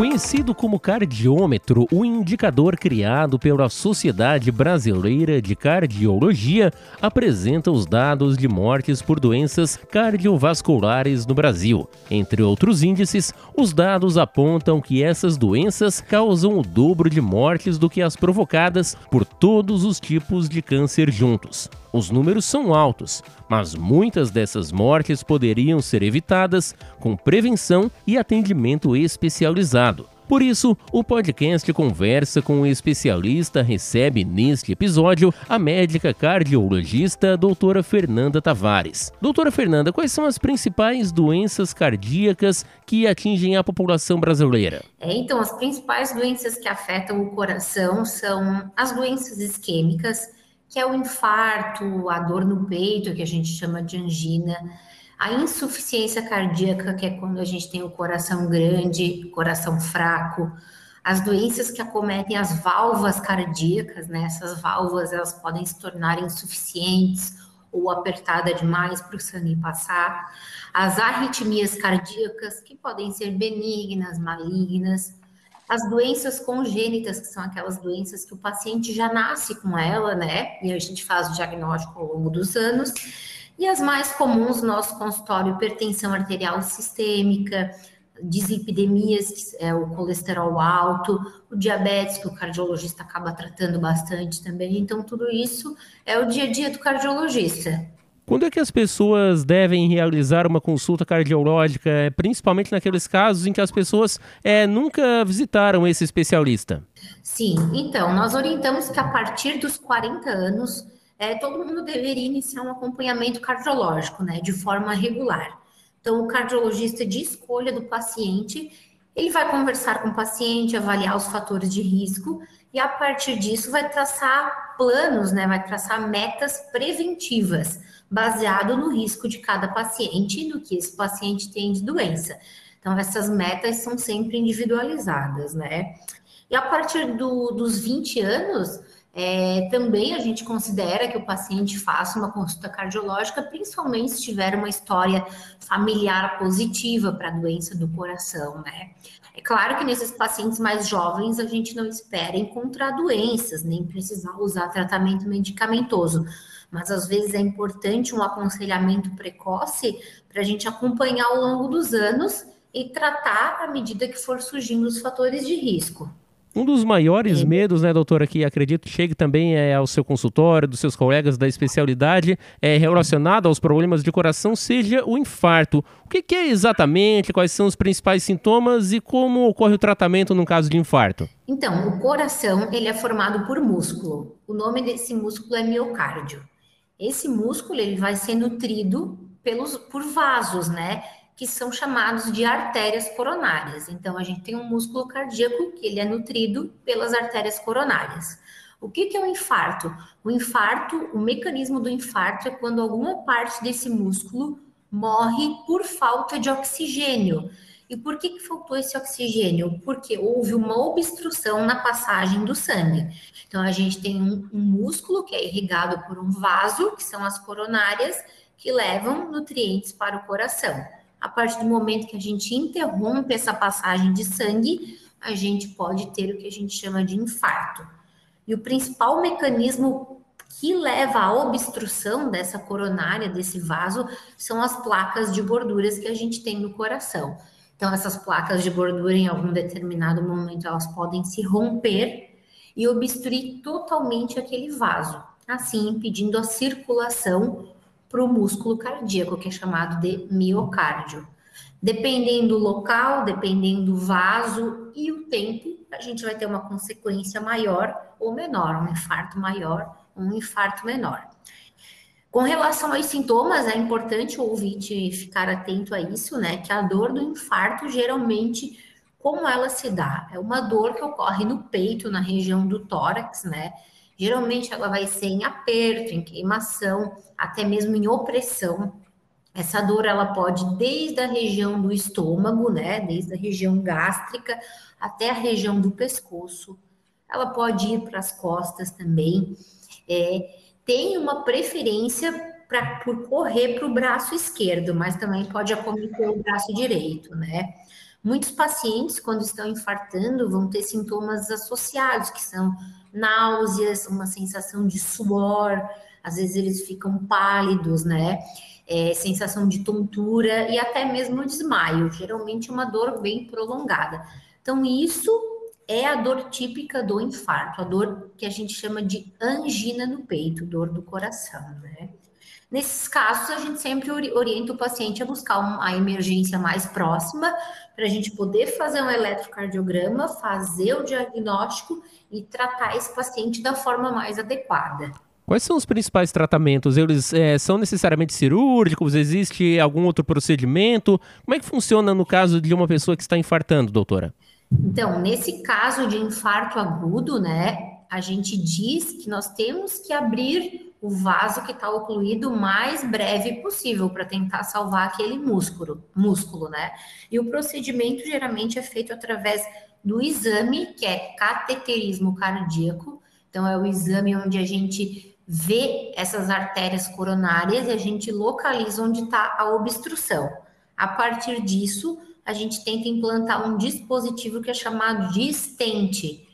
Conhecido como cardiômetro, o indicador criado pela Sociedade Brasileira de Cardiologia apresenta os dados de mortes por doenças cardiovasculares no Brasil. Entre outros índices, os dados apontam que essas doenças causam o dobro de mortes do que as provocadas por todos os tipos de câncer juntos. Os números são altos, mas muitas dessas mortes poderiam ser evitadas com prevenção e atendimento especializado. Por isso, o podcast Conversa com o Especialista recebe neste episódio a médica cardiologista doutora Fernanda Tavares. Doutora Fernanda, quais são as principais doenças cardíacas que atingem a população brasileira? É, então, as principais doenças que afetam o coração são as doenças isquêmicas, que é o infarto, a dor no peito, que a gente chama de angina, a insuficiência cardíaca, que é quando a gente tem o coração grande, coração fraco, as doenças que acometem as válvulas cardíacas, né? Essas válvulas elas podem se tornar insuficientes ou apertada demais para o sangue passar, as arritmias cardíacas que podem ser benignas, malignas, as doenças congênitas, que são aquelas doenças que o paciente já nasce com ela, né? E a gente faz o diagnóstico ao longo dos anos. E as mais comuns no nosso consultório, hipertensão arterial sistêmica, dislipidemias, que é o colesterol alto, o diabetes, que o cardiologista acaba tratando bastante também. Então, tudo isso é o dia a dia do cardiologista. Quando é que as pessoas devem realizar uma consulta cardiológica, é, principalmente naqueles casos em que as pessoas é, nunca visitaram esse especialista? Sim, então, nós orientamos que a partir dos 40 anos, é, todo mundo deveria iniciar um acompanhamento cardiológico, né, de forma regular. Então, o cardiologista de escolha do paciente, ele vai conversar com o paciente, avaliar os fatores de risco e a partir disso vai traçar planos, né, vai traçar metas preventivas baseado no risco de cada paciente e do que esse paciente tem de doença. Então, essas metas são sempre individualizadas, né? E a partir do, dos 20 anos, é, também a gente considera que o paciente faça uma consulta cardiológica, principalmente se tiver uma história familiar positiva para a doença do coração, né? É claro que nesses pacientes mais jovens a gente não espera encontrar doenças, nem precisar usar tratamento medicamentoso mas às vezes é importante um aconselhamento precoce para a gente acompanhar ao longo dos anos e tratar à medida que for surgindo os fatores de risco. Um dos maiores é. medos, né, doutora, que acredito chegue também é, ao seu consultório, dos seus colegas da especialidade, é relacionado aos problemas de coração, seja o infarto. O que, que é exatamente, quais são os principais sintomas e como ocorre o tratamento no caso de infarto? Então, o coração, ele é formado por músculo. O nome desse músculo é miocárdio. Esse músculo ele vai ser nutrido pelos, por vasos, né? Que são chamados de artérias coronárias. Então, a gente tem um músculo cardíaco que ele é nutrido pelas artérias coronárias. O que, que é o infarto? O infarto, o mecanismo do infarto é quando alguma parte desse músculo morre por falta de oxigênio. E por que, que faltou esse oxigênio? Porque houve uma obstrução na passagem do sangue. Então, a gente tem um, um músculo que é irrigado por um vaso, que são as coronárias, que levam nutrientes para o coração. A partir do momento que a gente interrompe essa passagem de sangue, a gente pode ter o que a gente chama de infarto. E o principal mecanismo que leva à obstrução dessa coronária, desse vaso, são as placas de gorduras que a gente tem no coração. Então, essas placas de gordura, em algum determinado momento, elas podem se romper e obstruir totalmente aquele vaso, assim impedindo a circulação para o músculo cardíaco, que é chamado de miocárdio. Dependendo do local, dependendo do vaso e o tempo, a gente vai ter uma consequência maior ou menor, um infarto maior um infarto menor. Com relação aos sintomas, é importante o ouvinte ficar atento a isso, né? Que a dor do infarto, geralmente, como ela se dá? É uma dor que ocorre no peito, na região do tórax, né? Geralmente ela vai ser em aperto, em queimação, até mesmo em opressão. Essa dor ela pode desde a região do estômago, né, desde a região gástrica até a região do pescoço. Ela pode ir para as costas também. É, tem uma preferência pra, por correr para o braço esquerdo, mas também pode acometer o braço direito, né? Muitos pacientes, quando estão infartando, vão ter sintomas associados, que são náuseas, uma sensação de suor, às vezes eles ficam pálidos, né? É, sensação de tontura e até mesmo desmaio, geralmente uma dor bem prolongada. Então, isso é a dor típica do infarto, a dor que a gente chama de angina no peito, dor do coração, né? Nesses casos, a gente sempre orienta o paciente a buscar uma emergência mais próxima, para a gente poder fazer um eletrocardiograma, fazer o diagnóstico e tratar esse paciente da forma mais adequada. Quais são os principais tratamentos? Eles é, são necessariamente cirúrgicos? Existe algum outro procedimento? Como é que funciona no caso de uma pessoa que está infartando, doutora? Então, nesse caso de infarto agudo, né, a gente diz que nós temos que abrir o vaso que está ocluído mais breve possível para tentar salvar aquele músculo, músculo, né? E o procedimento geralmente é feito através do exame, que é cateterismo cardíaco. Então, é o exame onde a gente vê essas artérias coronárias e a gente localiza onde está a obstrução. A partir disso, a gente tenta implantar um dispositivo que é chamado de estente,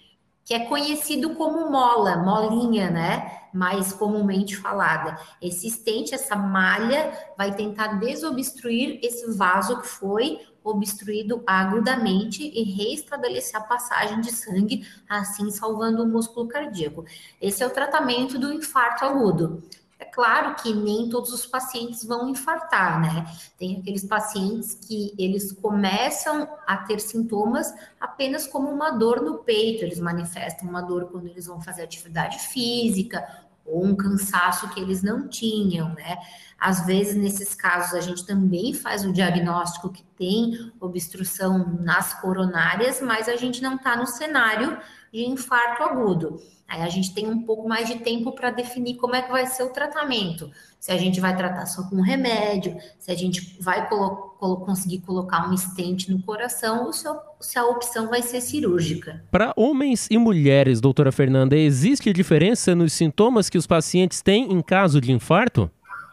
que é conhecido como mola, molinha, né? Mais comumente falada. Esse estente, essa malha, vai tentar desobstruir esse vaso que foi obstruído agudamente e reestabelecer a passagem de sangue, assim salvando o músculo cardíaco. Esse é o tratamento do infarto agudo. É claro que nem todos os pacientes vão infartar, né? Tem aqueles pacientes que eles começam a ter sintomas apenas como uma dor no peito, eles manifestam uma dor quando eles vão fazer atividade física ou um cansaço que eles não tinham, né? Às vezes, nesses casos, a gente também faz o diagnóstico que tem obstrução nas coronárias, mas a gente não está no cenário de infarto agudo. Aí a gente tem um pouco mais de tempo para definir como é que vai ser o tratamento. Se a gente vai tratar só com remédio, se a gente vai colo colo conseguir colocar um estente no coração ou se a, se a opção vai ser cirúrgica. Para homens e mulheres, doutora Fernanda, existe diferença nos sintomas que os pacientes têm em caso de infarto?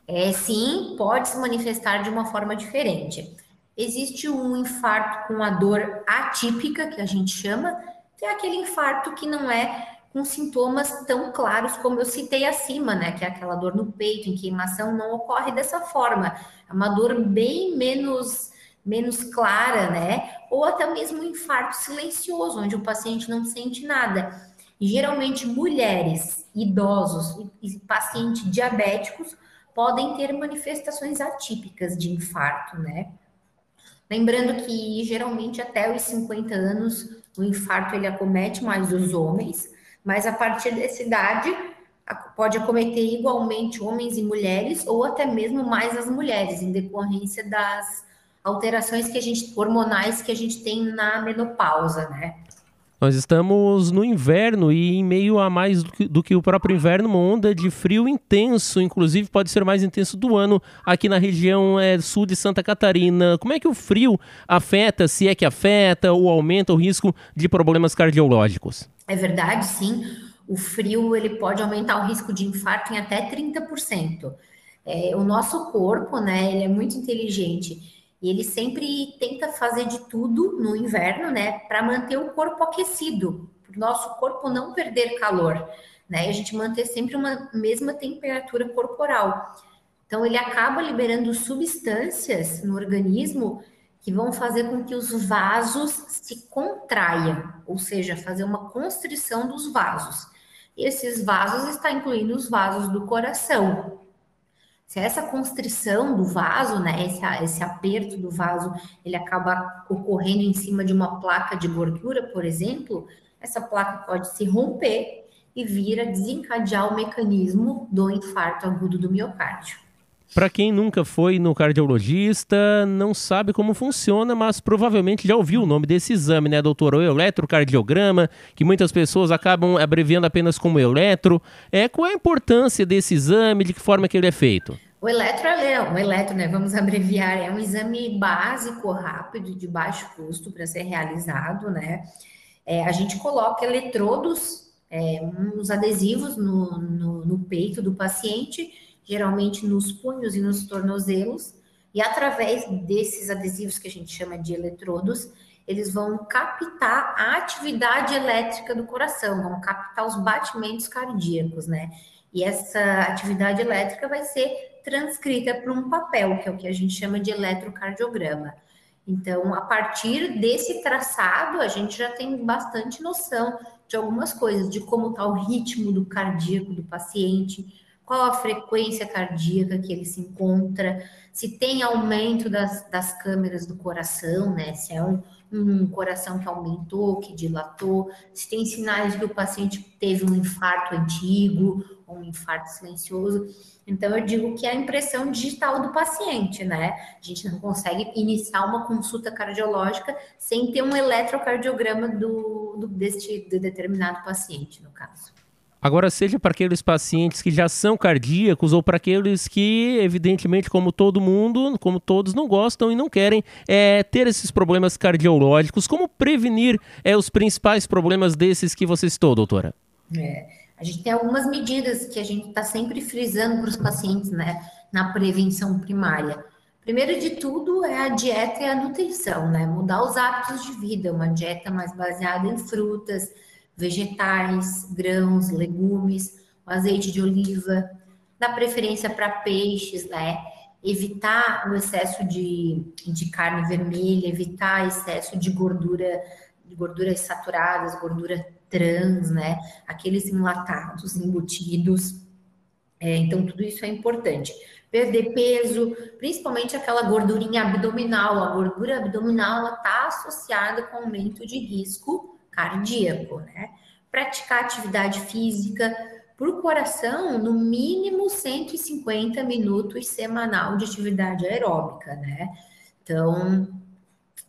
É, sim, pode se manifestar de uma forma diferente. Existe um infarto com a dor atípica, que a gente chama, que é aquele infarto que não é com sintomas tão claros como eu citei acima, né? Que é aquela dor no peito, em queimação, não ocorre dessa forma. É uma dor bem menos menos clara, né? Ou até mesmo um infarto silencioso, onde o paciente não sente nada. Geralmente mulheres, idosos e pacientes diabéticos podem ter manifestações atípicas de infarto, né? Lembrando que geralmente até os 50 anos o infarto ele acomete mais os homens, mas a partir dessa idade pode acometer igualmente homens e mulheres, ou até mesmo mais as mulheres, em decorrência das alterações que a gente, hormonais que a gente tem na menopausa, né? Nós estamos no inverno e em meio a mais do que, do que, o próprio inverno, uma onda de frio intenso, inclusive pode ser mais intenso do ano aqui na região é, sul de Santa Catarina. Como é que o frio afeta, se é que afeta, ou aumenta o risco de problemas cardiológicos? É verdade, sim. O frio ele pode aumentar o risco de infarto em até 30%. É, o nosso corpo, né, ele é muito inteligente e ele sempre tenta fazer de tudo no inverno, né, para manter o corpo aquecido, para o nosso corpo não perder calor, né, e a gente manter sempre uma mesma temperatura corporal. Então, ele acaba liberando substâncias no organismo que vão fazer com que os vasos se contraiam, ou seja, fazer uma constrição dos vasos. E esses vasos está incluindo os vasos do coração, se essa constrição do vaso, né, esse, esse aperto do vaso, ele acaba ocorrendo em cima de uma placa de gordura, por exemplo, essa placa pode se romper e vir a desencadear o mecanismo do infarto agudo do miocárdio. Para quem nunca foi no cardiologista, não sabe como funciona, mas provavelmente já ouviu o nome desse exame, né, doutor? O eletrocardiograma, que muitas pessoas acabam abreviando apenas como eletro. É, qual é a importância desse exame, de que forma que ele é feito? O eletro, é, o eletro, né, vamos abreviar, é um exame básico, rápido, de baixo custo para ser realizado, né? É, a gente coloca eletrodos, é, uns adesivos no, no, no peito do paciente geralmente nos punhos e nos tornozelos, E através desses adesivos que a gente chama de eletrodos, eles vão captar a atividade elétrica do coração, vão captar os batimentos cardíacos, né? E essa atividade elétrica vai ser transcrita para um papel, que é o que a gente chama de eletrocardiograma. Então, a partir desse traçado, a gente já tem bastante noção de algumas coisas, de como está o ritmo do cardíaco do paciente, qual a frequência cardíaca que ele se encontra, se tem aumento das, das câmeras do coração, né? Se é um, um coração que aumentou, que dilatou, se tem sinais de que o paciente teve um infarto antigo, ou um infarto silencioso. Então, eu digo que é a impressão digital do paciente, né? A gente não consegue iniciar uma consulta cardiológica sem ter um eletrocardiograma do, do deste do determinado paciente, no caso. Agora, seja para aqueles pacientes que já são cardíacos ou para aqueles que, evidentemente, como todo mundo, como todos, não gostam e não querem é, ter esses problemas cardiológicos, como prevenir é, os principais problemas desses que você citou, doutora? É, a gente tem algumas medidas que a gente está sempre frisando para os pacientes né, na prevenção primária. Primeiro de tudo é a dieta e a nutrição, né? Mudar os hábitos de vida, uma dieta mais baseada em frutas, vegetais, grãos, legumes, o azeite de oliva, dá preferência para peixes, né? Evitar o excesso de, de carne vermelha, evitar excesso de gordura, de gorduras saturadas, gordura trans, né? Aqueles enlatados, embutidos. É, então, tudo isso é importante. Perder peso, principalmente aquela gordurinha abdominal. A gordura abdominal está associada com aumento de risco cardíaco, né? Praticar atividade física para o coração, no mínimo 150 minutos semanal de atividade aeróbica, né? Então,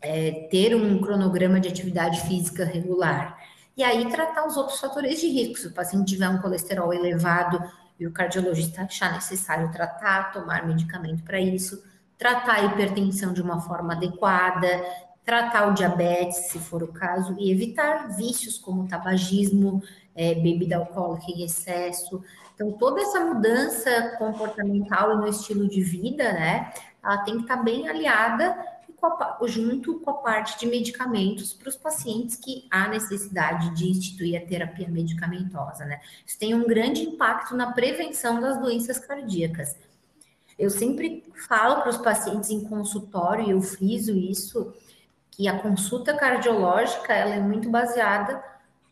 é, ter um cronograma de atividade física regular. E aí, tratar os outros fatores de risco. Se o paciente tiver um colesterol elevado e o cardiologista achar necessário tratar, tomar medicamento para isso, tratar a hipertensão de uma forma adequada, tratar o diabetes, se for o caso, e evitar vícios como tabagismo, é, bebida alcoólica em excesso. Então, toda essa mudança comportamental e no estilo de vida, né, ela tem que estar bem aliada com a, junto com a parte de medicamentos para os pacientes que há necessidade de instituir a terapia medicamentosa, né. Isso tem um grande impacto na prevenção das doenças cardíacas. Eu sempre falo para os pacientes em consultório, e eu friso isso, que a consulta cardiológica ela é muito baseada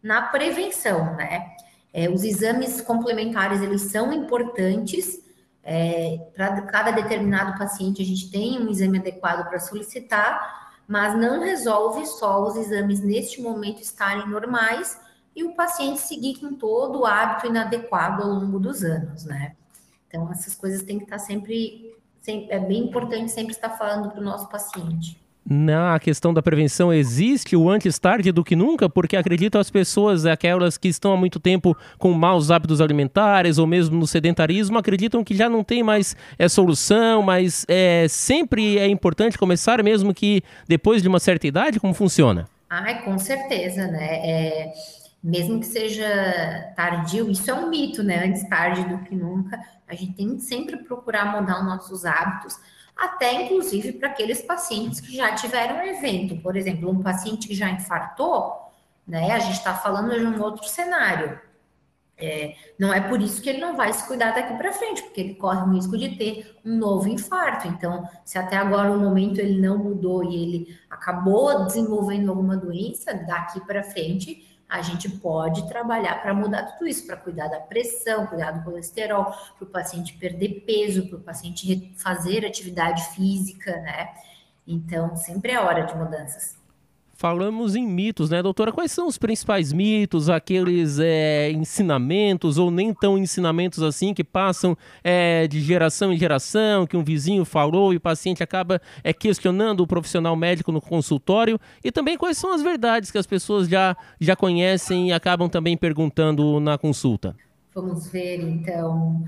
na prevenção, né? É, os exames complementares eles são importantes é, para cada determinado paciente a gente tem um exame adequado para solicitar, mas não resolve só os exames neste momento estarem normais e o paciente seguir com todo o hábito inadequado ao longo dos anos, né? Então essas coisas têm que estar sempre, sempre é bem importante sempre estar falando para o nosso paciente na questão da prevenção existe o antes tarde do que nunca, porque acredito as pessoas, aquelas que estão há muito tempo com maus hábitos alimentares ou mesmo no sedentarismo, acreditam que já não tem mais é, solução, mas é, sempre é importante começar, mesmo que depois de uma certa idade, como funciona? Ai, com certeza, né? É, mesmo que seja tardio, isso é um mito, né? Antes tarde do que nunca, a gente tem que sempre procurar mudar os nossos hábitos até inclusive para aqueles pacientes que já tiveram evento. Por exemplo, um paciente que já infartou, né? A gente está falando de um outro cenário. É, não é por isso que ele não vai se cuidar daqui para frente, porque ele corre o risco de ter um novo infarto. Então, se até agora o momento ele não mudou e ele acabou desenvolvendo alguma doença, daqui para frente a gente pode trabalhar para mudar tudo isso, para cuidar da pressão, cuidar do colesterol, para o paciente perder peso, para o paciente fazer atividade física, né? Então, sempre é hora de mudanças falamos em mitos, né, doutora? Quais são os principais mitos, aqueles é, ensinamentos ou nem tão ensinamentos assim que passam é, de geração em geração, que um vizinho falou e o paciente acaba é, questionando o profissional médico no consultório? E também quais são as verdades que as pessoas já, já conhecem e acabam também perguntando na consulta? Vamos ver, então.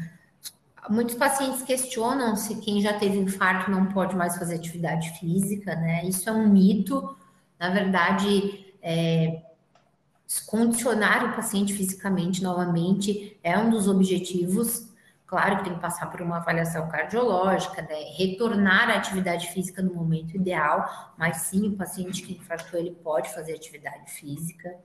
Muitos pacientes questionam se quem já teve infarto não pode mais fazer atividade física, né? Isso é um mito na verdade, é, condicionar o paciente fisicamente novamente é um dos objetivos, Claro que tem que passar por uma avaliação cardiológica, né? retornar à atividade física no momento ideal, mas sim, o paciente que infartou, ele pode fazer atividade física.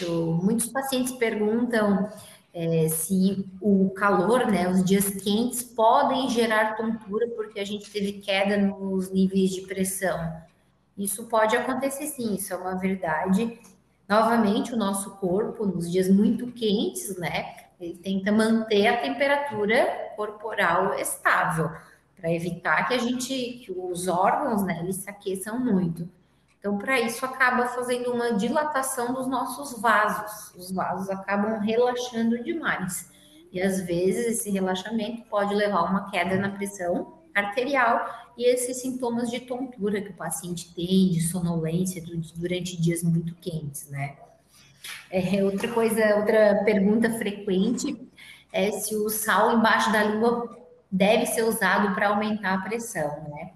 Eu, muitos pacientes perguntam é, se o calor, né, os dias quentes podem gerar tontura porque a gente teve queda nos níveis de pressão. Isso pode acontecer sim, isso é uma verdade. Novamente, o nosso corpo, nos dias muito quentes, né, ele tenta manter a temperatura corporal estável, para evitar que a gente, que os órgãos, né, eles se aqueçam muito. Então, para isso, acaba fazendo uma dilatação dos nossos vasos. Os vasos acabam relaxando demais. E às vezes esse relaxamento pode levar a uma queda na pressão arterial e esses sintomas de tontura que o paciente tem, de sonolência durante dias muito quentes, né? É, outra coisa, outra pergunta frequente é se o sal embaixo da língua deve ser usado para aumentar a pressão, né?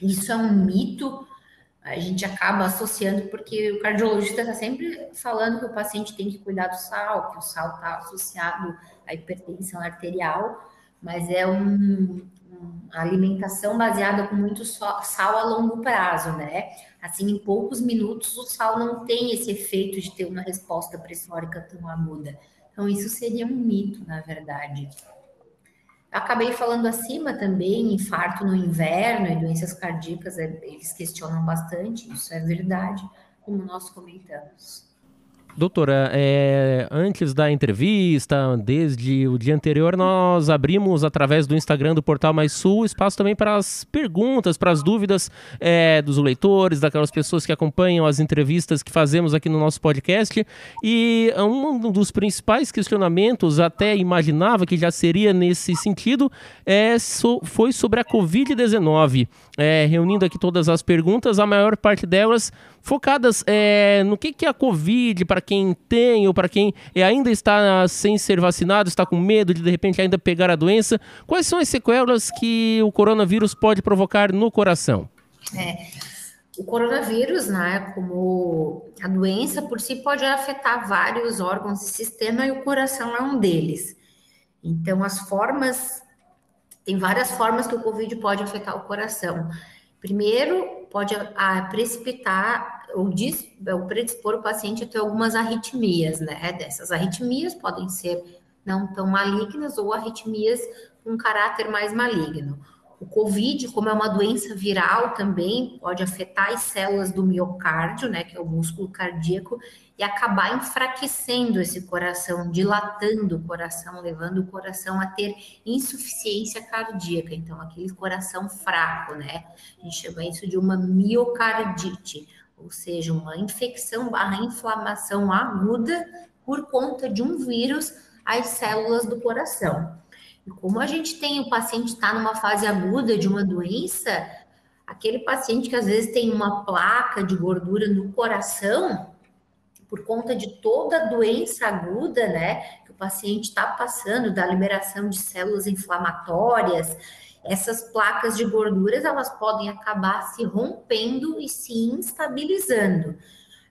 Isso é um mito, a gente acaba associando porque o cardiologista está sempre falando que o paciente tem que cuidar do sal, que o sal está associado à hipertensão arterial, mas é um, alimentação baseada com muito sal a longo prazo, né? Assim, em poucos minutos, o sal não tem esse efeito de ter uma resposta pressórica tão aguda. Então, isso seria um mito, na verdade. Acabei falando acima também, infarto no inverno e doenças cardíacas, é, eles questionam bastante, isso é verdade, como nós comentamos. Doutora, é, antes da entrevista, desde o dia anterior, nós abrimos através do Instagram do Portal Mais Sul espaço também para as perguntas, para as dúvidas é, dos leitores, daquelas pessoas que acompanham as entrevistas que fazemos aqui no nosso podcast. E um dos principais questionamentos, até imaginava que já seria nesse sentido, é, so, foi sobre a Covid-19. É, reunindo aqui todas as perguntas, a maior parte delas focadas é, no que, que é a Covid, para quem tem ou para quem ainda está sem ser vacinado, está com medo de de repente ainda pegar a doença. Quais são as sequelas que o coronavírus pode provocar no coração? É, o coronavírus, né, como a doença por si pode afetar vários órgãos e sistema e o coração é um deles. Então, as formas, tem várias formas que o Covid pode afetar o coração. Primeiro, pode a, a precipitar ou, diz, ou predispor o paciente a ter algumas arritmias, né? Dessas arritmias podem ser não tão malignas ou arritmias com caráter mais maligno. O COVID, como é uma doença viral também, pode afetar as células do miocárdio, né, que é o músculo cardíaco, e acabar enfraquecendo esse coração, dilatando o coração, levando o coração a ter insuficiência cardíaca. Então, aquele coração fraco, né? A gente chama isso de uma miocardite ou seja, uma infecção barra inflamação aguda por conta de um vírus às células do coração. E como a gente tem o paciente está numa fase aguda de uma doença, aquele paciente que às vezes tem uma placa de gordura no coração, por conta de toda a doença aguda, né, que o paciente está passando, da liberação de células inflamatórias, essas placas de gorduras elas podem acabar se rompendo e se instabilizando.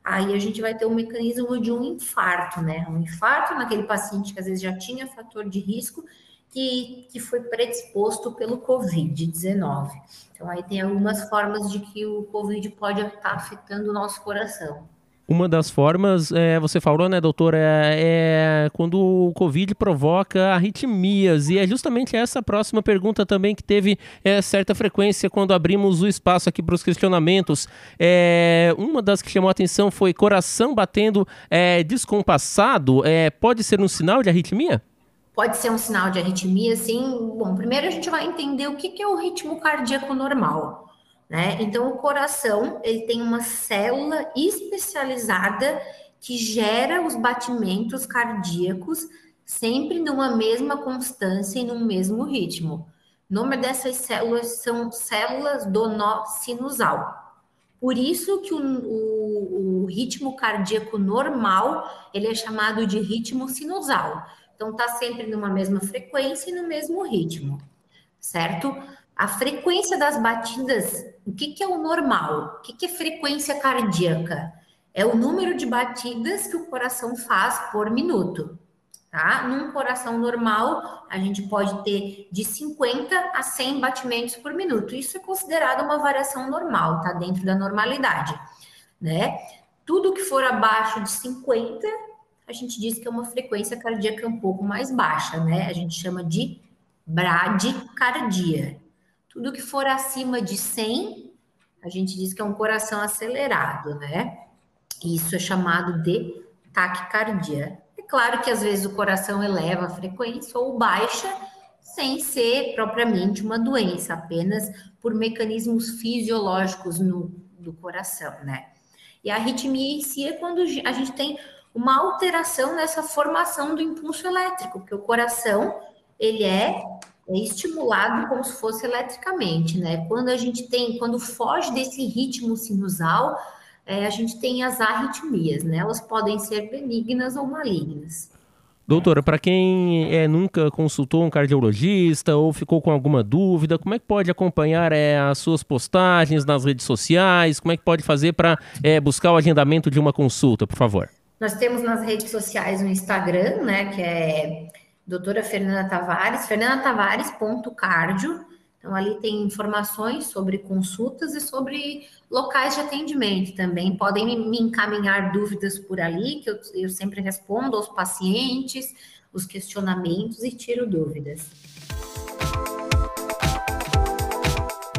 Aí a gente vai ter um mecanismo de um infarto, né? Um infarto naquele paciente que às vezes já tinha fator de risco que, que foi predisposto pelo Covid-19. Então aí tem algumas formas de que o Covid pode estar afetando o nosso coração. Uma das formas, é, você falou, né, doutor, é, é, quando o Covid provoca arritmias. E é justamente essa próxima pergunta também que teve é, certa frequência quando abrimos o espaço aqui para os questionamentos. É, uma das que chamou a atenção foi coração batendo é, descompassado. É, pode ser um sinal de arritmia? Pode ser um sinal de arritmia, sim. Bom, primeiro a gente vai entender o que, que é o ritmo cardíaco normal. Né? Então, o coração ele tem uma célula especializada que gera os batimentos cardíacos sempre numa mesma constância e num mesmo ritmo. O nome dessas células são células do nó sinusal. Por isso que o, o, o ritmo cardíaco normal ele é chamado de ritmo sinusal. Então, está sempre numa mesma frequência e no mesmo ritmo, certo? A frequência das batidas, o que, que é o normal? O que, que é frequência cardíaca? É o número de batidas que o coração faz por minuto, tá? Num coração normal, a gente pode ter de 50 a 100 batimentos por minuto. Isso é considerado uma variação normal, tá dentro da normalidade, né? Tudo que for abaixo de 50, a gente diz que é uma frequência cardíaca um pouco mais baixa, né? A gente chama de bradicardia. Tudo que for acima de 100, a gente diz que é um coração acelerado, né? Isso é chamado de taquicardia claro que às vezes o coração eleva a frequência ou baixa, sem ser propriamente uma doença, apenas por mecanismos fisiológicos no, do coração, né? E a arritmia em si é quando a gente tem uma alteração nessa formação do impulso elétrico, porque o coração ele é, é estimulado como se fosse eletricamente, né? Quando a gente tem, quando foge desse ritmo sinusal, é, a gente tem as arritmias, né? Elas podem ser benignas ou malignas. Doutora, para quem é, nunca consultou um cardiologista ou ficou com alguma dúvida, como é que pode acompanhar é, as suas postagens nas redes sociais? Como é que pode fazer para é, buscar o agendamento de uma consulta, por favor? Nós temos nas redes sociais o Instagram, né, que é doutora Fernanda Tavares, fernandatavares.cardio. Então, ali tem informações sobre consultas e sobre locais de atendimento também. Podem me encaminhar dúvidas por ali, que eu, eu sempre respondo aos pacientes, os questionamentos e tiro dúvidas.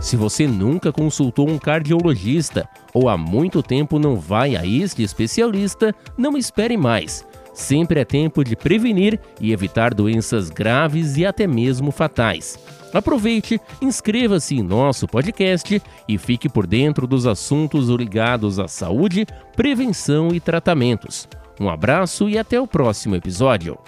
Se você nunca consultou um cardiologista ou há muito tempo não vai a este especialista, não espere mais. Sempre é tempo de prevenir e evitar doenças graves e até mesmo fatais. Aproveite, inscreva-se em nosso podcast e fique por dentro dos assuntos ligados à saúde, prevenção e tratamentos. Um abraço e até o próximo episódio.